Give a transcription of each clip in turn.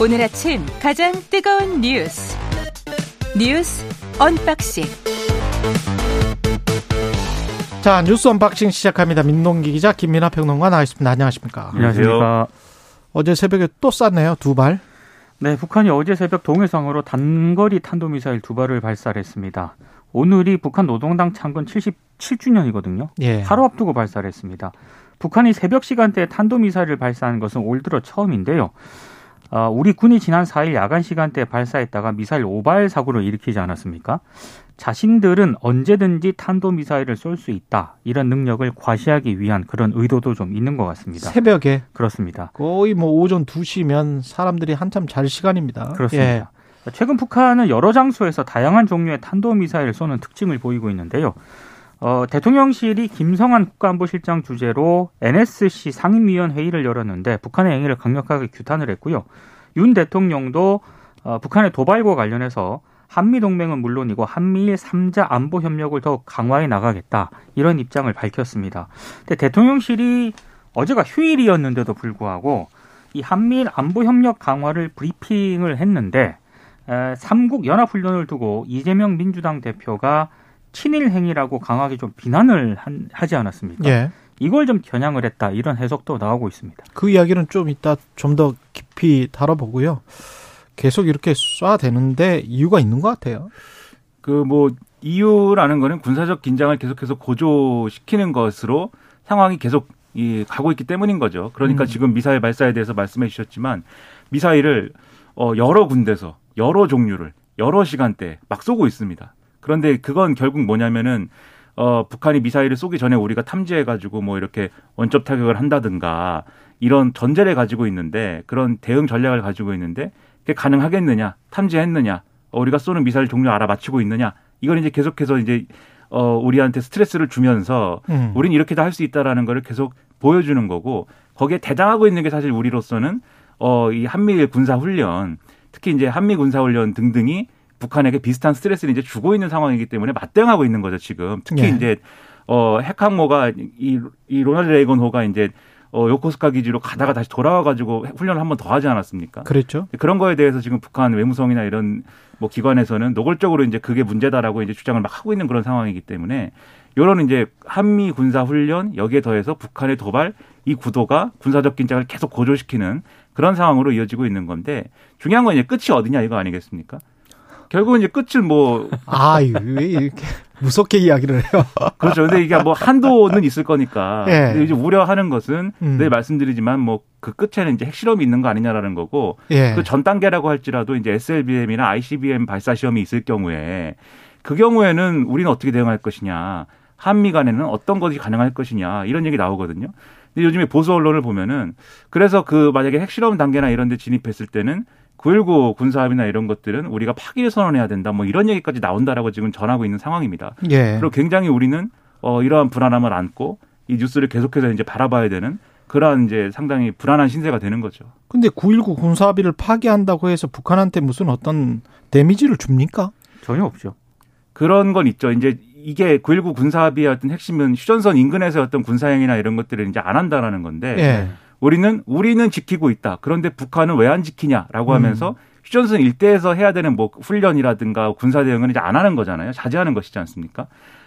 오늘 아침 가장 뜨거운 뉴스 뉴스 unboxing 자 뉴스 unboxing 시작합니다. 민동기 기자 김민아 평론가 나와 있습니다. 안녕하십니까? 안녕하십니까. 어제 새벽에 또 쐈네요. 두 발. 네, 북한이 어제 새벽 동해상으로 단거리 탄도미사일 두 발을 발사를 했습니다. 오늘이 북한 노동당 창건 77주년이거든요. 예. 하루 앞두고 발사를 했습니다. 북한이 새벽 시간대에 탄도미사일을 발사한 것은 올 들어 처음인데요. 어, 우리 군이 지난 4일 야간 시간대에 발사했다가 미사일 오발 사고를 일으키지 않았습니까? 자신들은 언제든지 탄도미사일을 쏠 수 있다. 이런 능력을 과시하기 위한 그런 의도도 좀 있는 것 같습니다. 새벽에 그렇습니다. 거의 뭐 오전 2시면 사람들이 한참 잘 시간입니다. 그렇습니다. 예. 최근 북한은 여러 장소에서 다양한 종류의 탄도미사일을 쏘는 특징을 보이고 있는데요. 어, 대통령실이 김성한 국가안보실장 주재로 NSC 상임위원 회의를 열었는데 북한의 행위를 강력하게 규탄을 했고요. 윤 대통령도 어, 북한의 도발과 관련해서 한미 동맹은 물론이고 한미일 3자 안보 협력을 더욱 강화해 나가겠다 이런 입장을 밝혔습니다. 근데 대통령실이 어제가 휴일이었는데도 불구하고 이 한미일 안보 협력 강화를 브리핑을 했는데 에, 삼국 연합 훈련을 두고 이재명 민주당 대표가 친일 행위라고 강하게 좀 비난을 한, 하지 않았습니까? 예. 이걸 좀 겨냥을 했다 이런 해석도 나오고 있습니다. 그 이야기는 좀 이따 좀 더 깊이 다뤄보고요. 계속 이렇게 쏴대는데 이유가 있는 것 같아요. 그 뭐 이유라는 거는 군사적 긴장을 계속해서 고조시키는 것으로 상황이 계속 이 가고 있기 때문인 거죠. 그러니까 음. 지금 미사일 발사에 대해서 말씀해 주셨지만 미사일을 어 여러 군데서 여러 종류를 여러 시간대 막 쏘고 있습니다. 그런데 그건 결국 뭐냐면은 어 북한이 미사일을 쏘기 전에 우리가 탐지해 가지고 뭐 이렇게 원점 타격을 한다든가 이런 전제를 가지고 있는데 그런 대응 전략을 가지고 있는데 그게 가능하겠느냐 탐지했느냐 어, 우리가 쏘는 미사일 종류 알아맞히고 있느냐 이걸 이제 계속해서 이제 어 우리한테 스트레스를 주면서 음. 우린 이렇게도 할수 있다라는 거를 계속 보여주는 거고 거기에 대당하고 있는 게 사실 우리로서는 어 이 한미일 군사 훈련 특히 이제 한미 군사 훈련 등등이 북한에게 비슷한 스트레스를 이제 주고 있는 상황이기 때문에 맞대응하고 있는 거죠 지금 특히 예. 이제 어 핵항모가 이, 이 로널드 레이건호가 이제 어 요코스카 기지로 가다가 다시 돌아와 가지고 훈련을 한 번 더 하지 않았습니까? 그랬죠. 그런 거에 대해서 지금 북한 외무성이나 이런 뭐 기관에서는 노골적으로 이제 그게 문제다라고 이제 주장을 막 하고 있는 그런 상황이기 때문에 요런 이제 한미 군사 훈련 여기에 더해서 북한의 도발 이 구도가 군사적 긴장을 계속 고조시키는 그런 상황으로 이어지고 있는 건데 중요한 건 이제 끝이 어디냐 이거 아니겠습니까? 결국은 이제 끝을 뭐 아, 왜 이렇게 무섭게 이야기를 해요? 그렇죠. 근데 이게 뭐 한도는 있을 거니까. 예. 근데 이제 우려하는 것은 음. 늘 말씀드리지만 뭐 그 끝에는 이제 핵실험이 있는 거 아니냐라는 거고 예. 그전 단계라고 할지라도 이제 SLBM이나 ICBM 발사 시험이 있을 경우에 그 경우에는 우리는 어떻게 대응할 것이냐. 한미 간에는 어떤 것이 가능할 것이냐. 이런 얘기 나오거든요. 근데 요즘에 보수 언론을 보면은 그래서 그 만약에 핵실험 단계나 이런 데 진입했을 때는 9.19 군사합의나 이런 것들은 우리가 파기를 선언해야 된다. 뭐 이런 얘기까지 나온다라고 지금 전하고 있는 상황입니다. 예. 그리고 굉장히 우리는 어 이러한 불안함을 안고 이 뉴스를 계속해서 이제 바라봐야 되는 그러한 이제 상당히 불안한 신세가 되는 거죠. 근데 9.19 군사합의를 파기한다고 해서 북한한테 무슨 어떤 데미지를 줍니까? 전혀 없죠. 그런 건 있죠. 이제 이게 9.19 군사합의의 어떤 핵심은 휴전선 인근에서 어떤 군사행위나 이런 것들을 이제 안 한다라는 건데 예. 우리는 우리는 지키고 있다. 그런데 북한은 왜 안 지키냐라고 음. 하면서 휴전선 일대에서 해야 되는 뭐 훈련이라든가 군사 대응은 이제 안 하는 거잖아요. 자제하는 것이지 않습니까?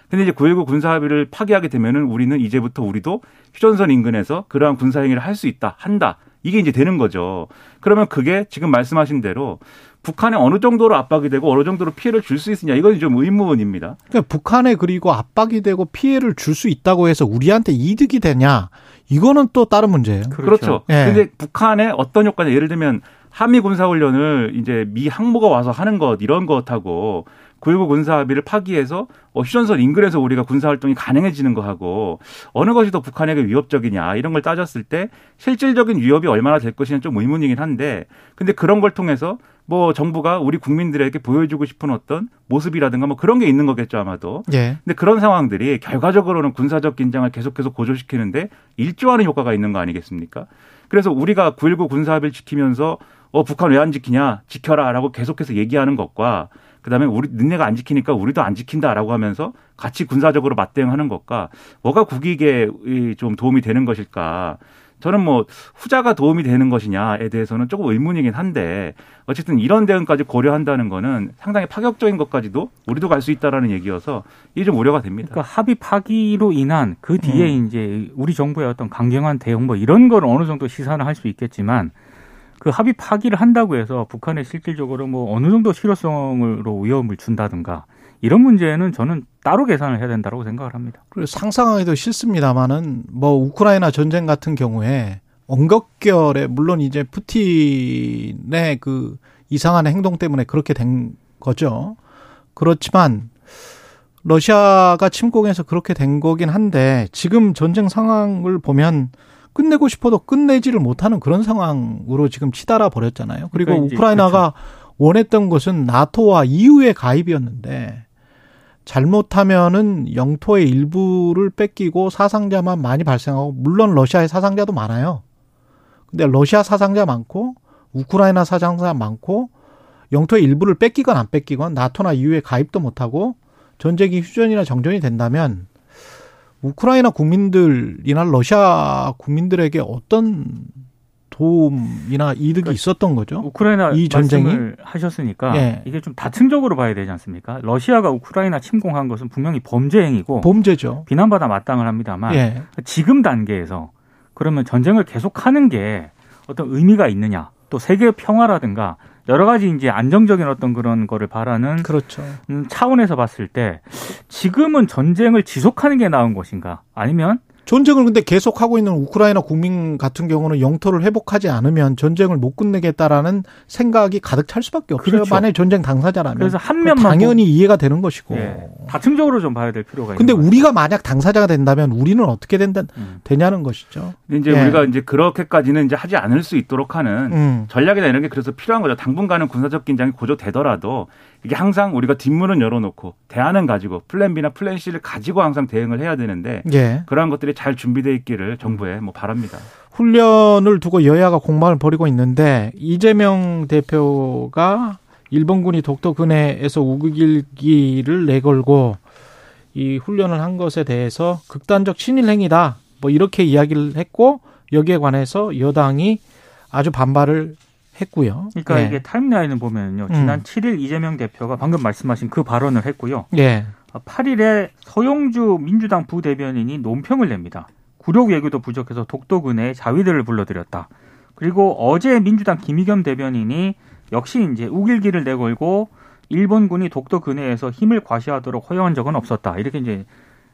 근데 이제 9.19 군사합의를 파기하게 되면은 우리는 이제부터 우리도 휴전선 인근에서 그러한 군사 행위를 할 수 있다, 한다. 이게 이제 되는 거죠. 그러면 그게 지금 말씀하신 대로 북한에 어느 정도로 압박이 되고 어느 정도로 피해를 줄 수 있느냐 이건 좀 의문입니다. 그러니까 북한에 그리고 압박이 되고 피해를 줄 수 있다고 해서 우리한테 이득이 되냐? 이거는 또 다른 문제예요. 그렇죠. 예. 근데 북한에 어떤 효과냐 예를 들면 한미 군사 훈련을 이제 미 항모가 와서 하는 것 이런 것하고 9.19 군사 합의를 파기해서 어, 휴전선 인근에서 우리가 군사 활동이 가능해지는 거하고 어느 것이 더 북한에게 위협적이냐 이런 걸 따졌을 때 실질적인 위협이 얼마나 될 것이냐 좀 의문이긴 한데 근데 그런 걸 통해서 뭐 정부가 우리 국민들에게 보여주고 싶은 어떤 모습이라든가 뭐 그런 게 있는 거겠죠 아마도. 예. 근데 그런 상황들이 결과적으로는 군사적 긴장을 계속해서 고조시키는데 일조하는 효과가 있는 거 아니겠습니까? 그래서 우리가 9.19 군사합의를 지키면서 어 북한 왜 안 지키냐 지켜라라고 계속해서 얘기하는 것과 그다음에 우리 너네가 안 지키니까 우리도 안 지킨다라고 하면서 같이 군사적으로 맞대응하는 것과 뭐가 국익에 이좀 도움이 되는 것일까? 저는 뭐 후자가 도움이 되는 것이냐에 대해서는 조금 의문이긴 한데 어쨌든 이런 대응까지 고려한다는 거는 상당히 파격적인 것까지도 우리도 갈 수 있다라는 얘기여서 이게 좀 우려가 됩니다. 그러니까 합의 파기로 인한 그 뒤에 음. 이제 우리 정부의 어떤 강경한 대응 뭐 이런 걸 어느 정도 시사를 할 수 있겠지만 그 합의 파기를 한다고 해서 북한에 실질적으로 뭐 어느 정도 실효성으로 위험을 준다든가 이런 문제는 저는 따로 계산을 해야 된다고 생각을 합니다. 그리고 상상하기도 싫습니다만은 뭐 우크라이나 전쟁 같은 경우에 언급결에 물론 이제 푸틴의 그 이상한 행동 때문에 그렇게 된 거죠. 그렇지만 러시아가 침공해서 그렇게 된 거긴 한데 지금 전쟁 상황을 보면 끝내고 싶어도 끝내지를 못하는 그런 상황으로 지금 치달아 버렸잖아요. 그리고 그러니까 우크라이나가 그렇죠. 원했던 것은 나토와 EU의 가입이었는데 잘못하면은 영토의 일부를 뺏기고 사상자만 많이 발생하고 물론 러시아의 사상자도 많아요. 근데 러시아 사상자 많고 우크라이나 사상자 많고 영토의 일부를 뺏기건 안 뺏기건 나토나 EU에 가입도 못하고 전쟁이 휴전이나 정전이 된다면 우크라이나 국민들이나 러시아 국민들에게 어떤 도움이나 이득이 그러니까 있었던 거죠. 우크라이나 이 전쟁이 하셨으니까 예. 이게 좀 다층적으로 봐야 되지 않습니까? 러시아가 우크라이나 침공한 것은 분명히 범죄 행위고 범죄죠. 비난받아 마땅을 합니다만 예. 지금 단계에서 그러면 전쟁을 계속하는 게 어떤 의미가 있느냐? 또 세계 평화라든가 여러 가지 이제 안정적인 어떤 그런 거를 바라는 그렇죠. 음, 차원에서 봤을 때 지금은 전쟁을 지속하는 게 나은 것인가? 아니면 전쟁을 근데 계속하고 있는 우크라이나 국민 같은 경우는 영토를 회복하지 않으면 전쟁을 못 끝내겠다라는 생각이 가득 찰 수밖에 없어요. 그렇죠. 만약 전쟁 당사자라면. 그래서 한 면만 당연히 이해가 되는 것이고. 예. 다층적으로 좀 봐야 될 필요가 근데 우리가 만약 당사자가 된다면 우리는 어떻게 된다 음. 되냐는 것이죠. 이제 예. 우리가 이제 그렇게까지는 이제 하지 않을 수 있도록 하는 음. 전략이나 이런 게 그래서 필요한 거죠. 당분간은 군사적 긴장이 고조되더라도 이게 항상 우리가 뒷문은 열어놓고 대안은 가지고 plan B나 plan C를 가지고 항상 대응을 해야 되는데 예. 그러한 것들이 잘 준비되어 있기를 정부에 뭐 바랍니다. 훈련을 두고 여야가 공방을 벌이고 있는데 이재명 대표가 일본군이 독도 근해에서 우길기를 내걸고 이 훈련을 한 것에 대해서 극단적 친일 행위다. 뭐 이렇게 이야기를 했고 여기에 관해서 여당이 아주 반발을 했고요. 그러니까 예. 이게 타임라인을 보면요. 지난 음. 7일 이재명 대표가 방금 말씀하신 그 발언을 했고요. 예. 8일에 서용주 민주당 부대변인이 논평을 냅니다. 구력 외교도 부족해서 독도 근해에 자위들을 불러들였다. 그리고 어제 민주당 김의겸 대변인이 역시 이제 우길기를 내걸고 일본군이 독도 근해에서 힘을 과시하도록 허용한 적은 없었다. 이렇게 이제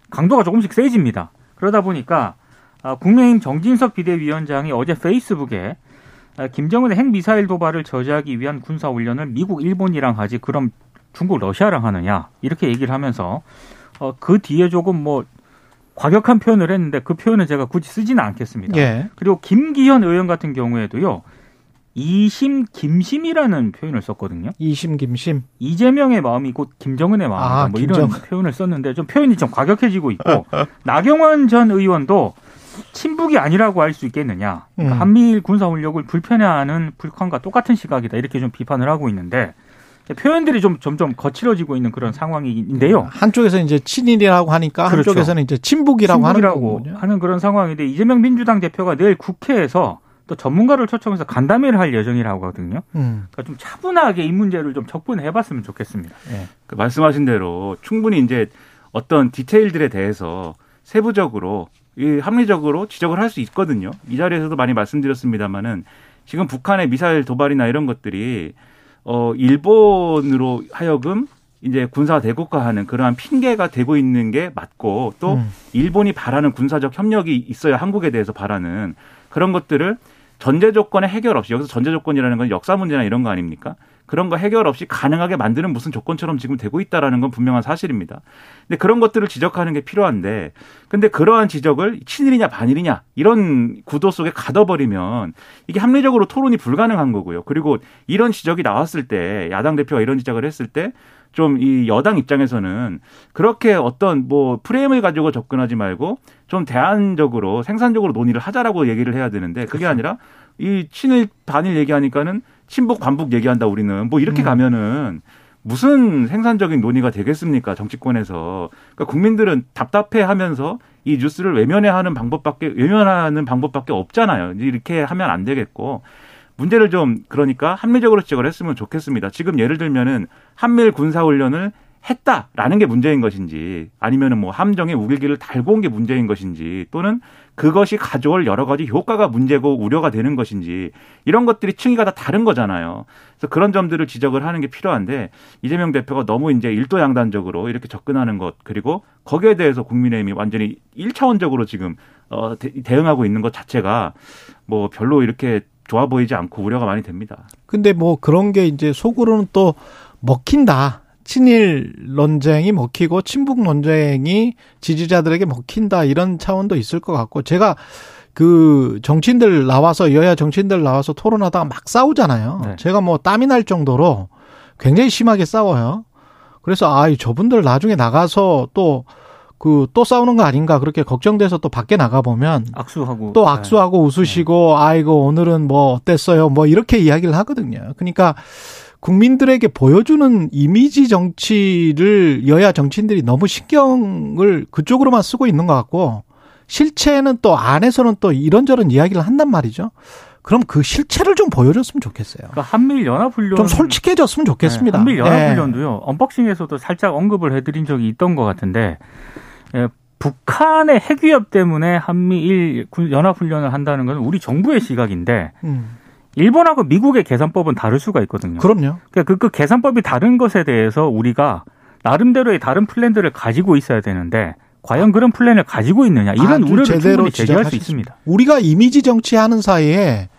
강도가 조금씩 세집니다. 그러다 보니까 아, 국민의힘 정진석 비대위원장이 어제 페이스북에 아, 김정은의 핵미사일 도발을 저지하기 위한 군사 훈련을 미국, 일본이랑 하지 그럼 중국, 러시아랑 하느냐 이렇게 얘기를 하면서 어, 그 뒤에 조금 뭐 과격한 표현을 했는데 그 표현은 제가 굳이 쓰지는 않겠습니다. 예. 그리고 김기현 의원 같은 경우에도요. 이심 김심이라는 표현을 썼거든요. 이심 김심. 이재명의 마음이 곧 김정은의 마음이다. 아, 뭐 김정... 이런 표현을 썼는데 좀 표현이 좀 과격해지고 있고 나경원 전 의원도 친북이 아니라고 할 수 있겠느냐. 그러니까 음. 한미일 군사훈력을 불편해하는 불칸과 똑같은 시각이다. 이렇게 좀 비판을 하고 있는데 표현들이 좀 점점 거칠어지고 있는 그런 상황인데요. 한쪽에서 이제 친일이라고 하니까 그렇죠. 한쪽에서는 이제 친북이라고, 친북이라고 하는, 하는 그런 상황인데 이재명 민주당 대표가 내일 국회에서 또 전문가를 초청해서 간담회를 할 예정이라고 하거든요. 음. 그러니까 좀 차분하게 이 문제를 좀 접근해봤으면 좋겠습니다. 네. 그 말씀하신 대로 충분히 이제 어떤 디테일들에 대해서 세부적으로 이 합리적으로 지적을 할 수 있거든요. 이 자리에서도 많이 말씀드렸습니다마는 지금 북한의 미사일 도발이나 이런 것들이 어 일본으로 하여금 이제 군사 대국화하는 그러한 핑계가 되고 있는 게 맞고 또 음. 일본이 바라는 군사적 협력이 있어야 한국에 대해서 바라는 그런 것들을 전제 조건의 해결 없이 여기서 전제 조건이라는 건 역사 문제나 이런 거 아닙니까? 그런 거 해결 없이 가능하게 만드는 무슨 조건처럼 지금 되고 있다라는 건 분명한 사실입니다. 근데 그런 것들을 지적하는 게 필요한데 근데 그러한 지적을 친일이냐 반일이냐 이런 구도 속에 가둬버리면 이게 합리적으로 토론이 불가능한 거고요. 그리고 이런 지적이 나왔을 때 야당 대표가 이런 지적을 했을 때 좀이 여당 입장에서는 그렇게 어떤 뭐 프레임을 가지고 접근하지 말고 좀 대안적으로 생산적으로 논의를 하자라고 얘기를 해야 되는데 그게 그렇죠. 아니라 이 친일 반일 얘기하니까는 친북 반북 얘기한다 우리는 뭐 이렇게 음. 가면은 무슨 생산적인 논의가 되겠습니까 정치권에서 그러니까 국민들은 답답해하면서 이 뉴스를 외면해 하는 방법밖에 외면하는 방법밖에 없잖아요. 이렇게 하면 안 되겠고 문제를 좀 그러니까 합리적으로 지적을 했으면 좋겠습니다. 지금 예를 들면은 한미일 군사 훈련을 했다라는 게 문제인 것인지 아니면은 뭐 함정에 우길기를 달고 온 게 문제인 것인지 또는 그것이 가져올 여러 가지 효과가 문제고 우려가 되는 것인지 이런 것들이 층위가 다 다른 거잖아요. 그래서 그런 점들을 지적을 하는 게 필요한데 이재명 대표가 너무 이제 일도 양단적으로 이렇게 접근하는 것 그리고 거기에 대해서 국민의힘이 완전히 일차원적으로 지금 어 대응하고 있는 것 자체가 뭐 별로 이렇게 좋아 보이지 않고 우려가 많이 됩니다. 근데 뭐 그런 게 이제 속으로는 또 먹힌다. 친일 논쟁이 먹히고 친북 논쟁이 지지자들에게 먹힌다 이런 차원도 있을 것 같고 제가 그 정치인들 나와서 여야 정치인들 나와서 토론하다가 막 싸우잖아요. 네. 제가 뭐 땀이 날 정도로 굉장히 심하게 싸워요. 그래서 아, 저분들 나중에 나가서 또 그 또 싸우는 거 아닌가 그렇게 걱정돼서 또 밖에 나가 보면 악수하고 또 악수하고 네. 웃으시고 네. 아이고 오늘은 뭐 어땠어요 뭐 이렇게 이야기를 하거든요. 그러니까 국민들에게 보여주는 이미지 정치를 여야 정치인들이 너무 신경을 그쪽으로만 쓰고 있는 것 같고 실체는 또 안에서는 또 이런저런 이야기를 한단 말이죠. 그럼 그 실체를 좀 보여줬으면 좋겠어요. 그러니까 한미일 연합 훈련 좀 솔직해졌으면 좋겠습니다. 네, 한미일 연합 훈련도요. 네. unboxing에서도 살짝 언급을 해드린 적이 있던 것 같은데 예, 북한의 핵 위협 때문에 한미일 연합 훈련을 한다는 건 우리 정부의 시각인데 음. 일본하고 미국의 계산법은 다를 수가 있거든요. 그럼요. 그러니까 그, 그 계산법이 다른 것에 대해서 우리가 나름대로의 다른 플랜들을 가지고 있어야 되는데 과연 그런 플랜을 가지고 있느냐 이런 우려를 충분히 제기할 수 있습니다. 우리가 이미지 정치하는 사이에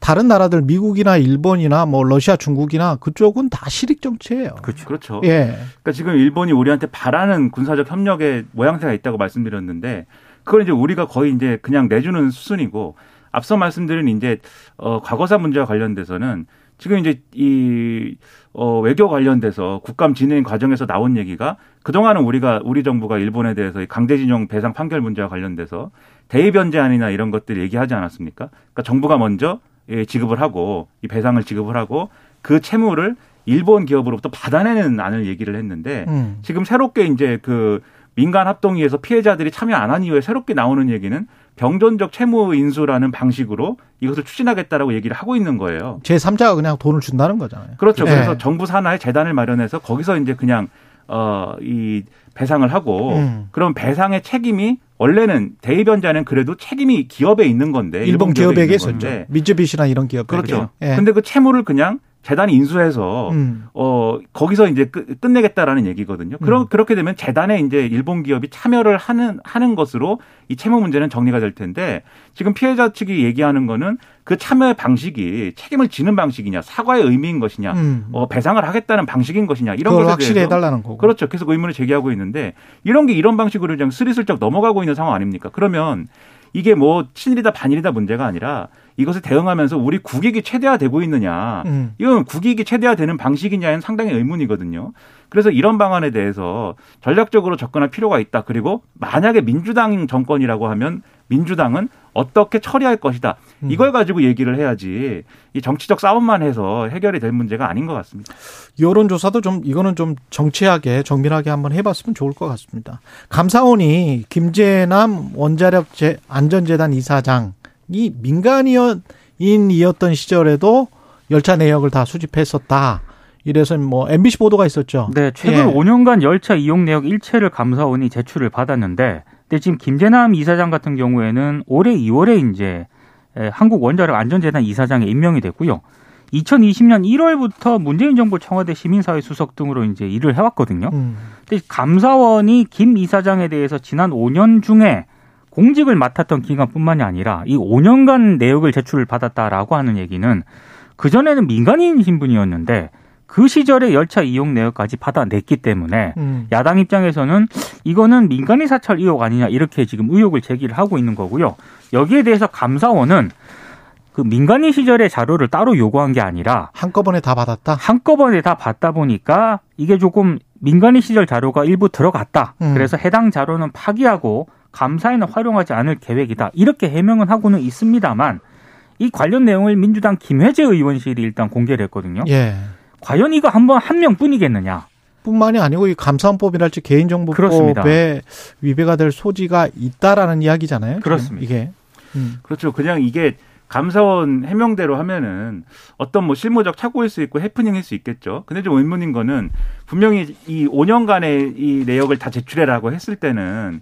다른 나라들 미국이나 일본이나 뭐 러시아 중국이나 그쪽은 다 실익 정치예요. 그렇죠. 그렇죠. 예. 그러니까 지금 일본이 우리한테 바라는 군사적 협력의 모양새가 있다고 말씀드렸는데 그걸 이제 우리가 거의 이제 그냥 내주는 수순이고 앞서 말씀드린 이제 어 과거사 문제와 관련돼서는 지금 이제 이 어, 외교 관련돼서 국감 진행 과정에서 나온 얘기가 그동안은 우리가 우리 정부가 일본에 대해서 강제징용 배상 판결 문제와 관련돼서 대의 변제안이나 이런 것들 얘기하지 않았습니까? 그러니까 정부가 먼저 예, 지급을 하고 이 배상을 지급을 하고 그 채무를 일본 기업으로부터 받아내는 안을 얘기를 했는데 음. 지금 새롭게 이제 그 민간 합동위에서 피해자들이 참여 안 한 이후에 새롭게 나오는 얘기는 병존적 채무 인수라는 방식으로 이것을 추진하겠다라고 얘기를 하고 있는 거예요. 제3자가 그냥 돈을 준다는 거잖아요. 그렇죠. 네. 그래서 정부 산하에 재단을 마련해서 거기서 이제 그냥 어이 배상을 하고 음. 그럼 배상의 책임이 원래는 대의변자는 그래도 책임이 기업에 있는 건데 일본, 일본 기업에게 있었죠. 미쯔비시나 이런 기업에게. 그렇죠. 예. 근데 그 채무를 그냥 재단이 인수해서 음. 어 거기서 이제 끝, 끝내겠다라는 얘기거든요. 그럼 음. 그렇게 되면 재단에 이제 일본 기업이 참여를 하는 하는 것으로 이 채무 문제는 정리가 될 텐데 지금 피해자 측이 얘기하는 거는 그 참여의 방식이 책임을 지는 방식이냐 사과의 의미인 것이냐 음. 어 배상을 하겠다는 방식인 것이냐 이런 것에 확실히 대해서 해달라는 거고 그렇죠. 계속 의문을 제기하고 있는데 이런 게 이런 방식으로 그냥 스리슬쩍 넘어가고 있는 상황 아닙니까? 그러면 이게 뭐 친일이다 반일이다 문제가 아니라 이것을 대응하면서 우리 국익이 최대화되고 있느냐. 음. 이건 국익이 최대화되는 방식이냐는 상당히 의문이거든요. 그래서 이런 방안에 대해서 전략적으로 접근할 필요가 있다. 그리고 만약에 민주당 정권이라고 하면 민주당은 어떻게 처리할 것이다. 음. 이걸 가지고 얘기를 해야지 이 정치적 싸움만 해서 해결이 될 문제가 아닌 것 같습니다. 여론조사도 좀 이거는 좀 정치하게 정밀하게 한번 해봤으면 좋을 것 같습니다. 감사원이 김재남 원자력 안전재단 이사장 이 민간인이었던 시절에도 열차 내역을 다 수집했었다. 이래서 뭐 MBC 보도가 있었죠. 네, 최근 예. 5년간 열차 이용 내역 일체를 감사원이 제출을 받았는데, 근데 지금 김재남 이사장 같은 경우에는 올해 2월에 이제 한국 원자력 안전재단 이사장에 임명이 됐고요. 2020년 1월부터 문재인 정부 청와대 시민사회 수석 등으로 이제 일을 해왔거든요. 음. 근데 감사원이 김 이사장에 대해서 지난 5년 중에 공직을 맡았던 기간뿐만이 아니라 이 5년간 내역을 제출을 받았다라고 하는 얘기는 그전에는 민간인 신분이었는데 그 시절에 열차 이용 내역까지 받아냈기 때문에 음. 야당 입장에서는 이거는 민간인 사찰 의혹 아니냐 이렇게 지금 의혹을 제기를 하고 있는 거고요. 여기에 대해서 감사원은 그 민간인 시절의 자료를 따로 요구한 게 아니라 한꺼번에 다 받았다. 한꺼번에 다 받다 보니까 이게 조금 민간인 시절 자료가 일부 들어갔다. 음. 그래서 해당 자료는 파기하고 감사에는 활용하지 않을 계획이다. 이렇게 해명은 하고는 있습니다만 이 관련 내용을 민주당 김회재 의원실이 일단 공개를 했거든요. 예. 과연 이거 한번 한 명뿐이겠느냐? 뿐만이 아니고 이 감사원법이랄지 개인정보법에 그렇습니다. 위배가 될 소지가 있다라는 이야기잖아요. 지금 그렇습니다. 이게 음. 그렇죠. 그냥 이게 감사원 해명대로 하면은 어떤 뭐 실무적 착오일 수 있고 해프닝일 수 있겠죠. 근데 좀 의문인 거는 분명히 이 5년간의 이 내역을 다 제출해라고 했을 때는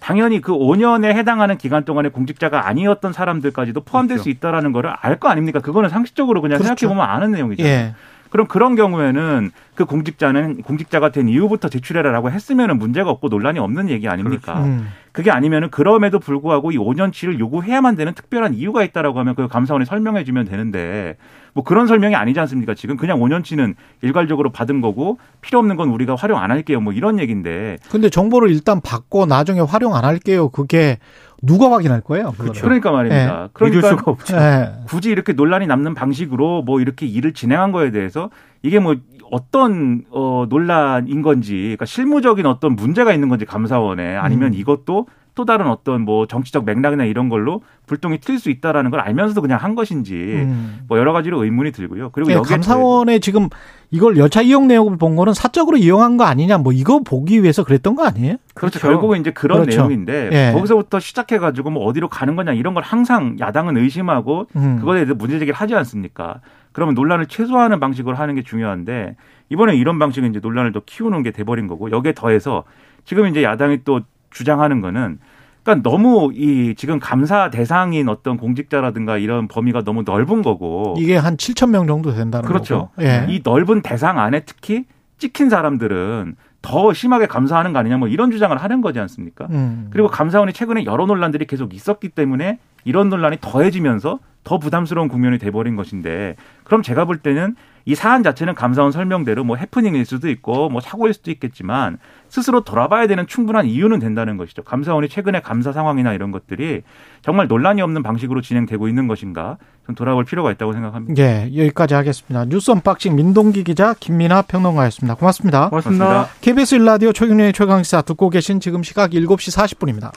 당연히 그 5년에 해당하는 기간 동안에 공직자가 아니었던 사람들까지도 포함될 그렇죠. 수 있다라는 거를 알 거 아닙니까? 그거는 상식적으로 그냥 그렇죠. 생각해 보면 아는 내용이죠. 예. 그럼 그런 경우에는 그 공직자는 공직자가 된 이후부터 제출해라라고 했으면은 문제가 없고 논란이 없는 얘기 아닙니까? 음. 그게 아니면은 그럼에도 불구하고 이 5년치를 요구해야만 되는 특별한 이유가 있다라고 하면 그 감사원에 설명해 주면 되는데 뭐 그런 설명이 아니지 않습니까? 지금 그냥 5년치는 일괄적으로 받은 거고 필요 없는 건 우리가 활용 안 할게요. 뭐 이런 얘기인데 근데 정보를 일단 받고 나중에 활용 안 할게요. 그게 누가 확인할 거예요? 그거를? 그러니까 말입니다. 믿을 그러니까 수가 없죠. 예. 굳이 이렇게 논란이 남는 방식으로 뭐 이렇게 일을 진행한 거에 대해서 이게 뭐 어떤 어 논란인 건지 그러니까 실무적인 어떤 문제가 있는 건지 감사원에 아니면 음. 이것도 또 다른 어떤 뭐 정치적 맥락이나 이런 걸로 불똥이 튈 수 있다라는 걸 알면서도 그냥 한 것인지 음. 뭐 여러 가지로 의문이 들고요. 그리고 예, 여기에 감사원에 지금 이걸 여차 이용 내역을 본 거는 사적으로 이용한 거 아니냐 뭐 이거 보기 위해서 그랬던 거 아니에요? 그렇죠. 그렇죠. 결국은 이제 그런 그렇죠. 내용인데 예. 거기서부터 시작해 가지고 뭐 어디로 가는 거냐 이런 걸 항상 야당은 의심하고 음. 그거에 대해서 문제 제기를 하지 않습니까? 그러면 논란을 최소화하는 방식으로 하는 게 중요한데 이번에 이런 방식은 이제 논란을 더 키우는 게 돼버린 거고 여기에 더해서 지금 이제 야당이 또 주장하는 거는 그러니까 너무 이 지금 감사 대상인 어떤 공직자라든가 이런 범위가 너무 넓은 거고 이게 한 7천 명 정도 된다는 그렇죠. 거고. 예. 이 넓은 대상 안에 특히 찍힌 사람들은 더 심하게 감사하는 거 아니냐 뭐 이런 주장을 하는 거지 않습니까? 음. 그리고 감사원이 최근에 여러 논란들이 계속 있었기 때문에 이런 논란이 더해지면서 더 부담스러운 국면이 돼버린 것인데 그럼 제가 볼 때는 이 사안 자체는 감사원 설명대로 뭐 해프닝일 수도 있고 뭐 사고일 수도 있겠지만 스스로 돌아봐야 되는 충분한 이유는 된다는 것이죠. 감사원이 최근에 감사 상황이나 이런 것들이 정말 논란이 없는 방식으로 진행되고 있는 것인가 좀 돌아볼 필요가 있다고 생각합니다. 예, 여기까지 하겠습니다. 뉴스 unboxing 민동기 기자 김민아 평론가였습니다. 고맙습니다. 고맙습니다. 고맙습니다. KBS 일라디오 최경영의 최강시사 듣고 계신 지금 시각 7시 40분입니다.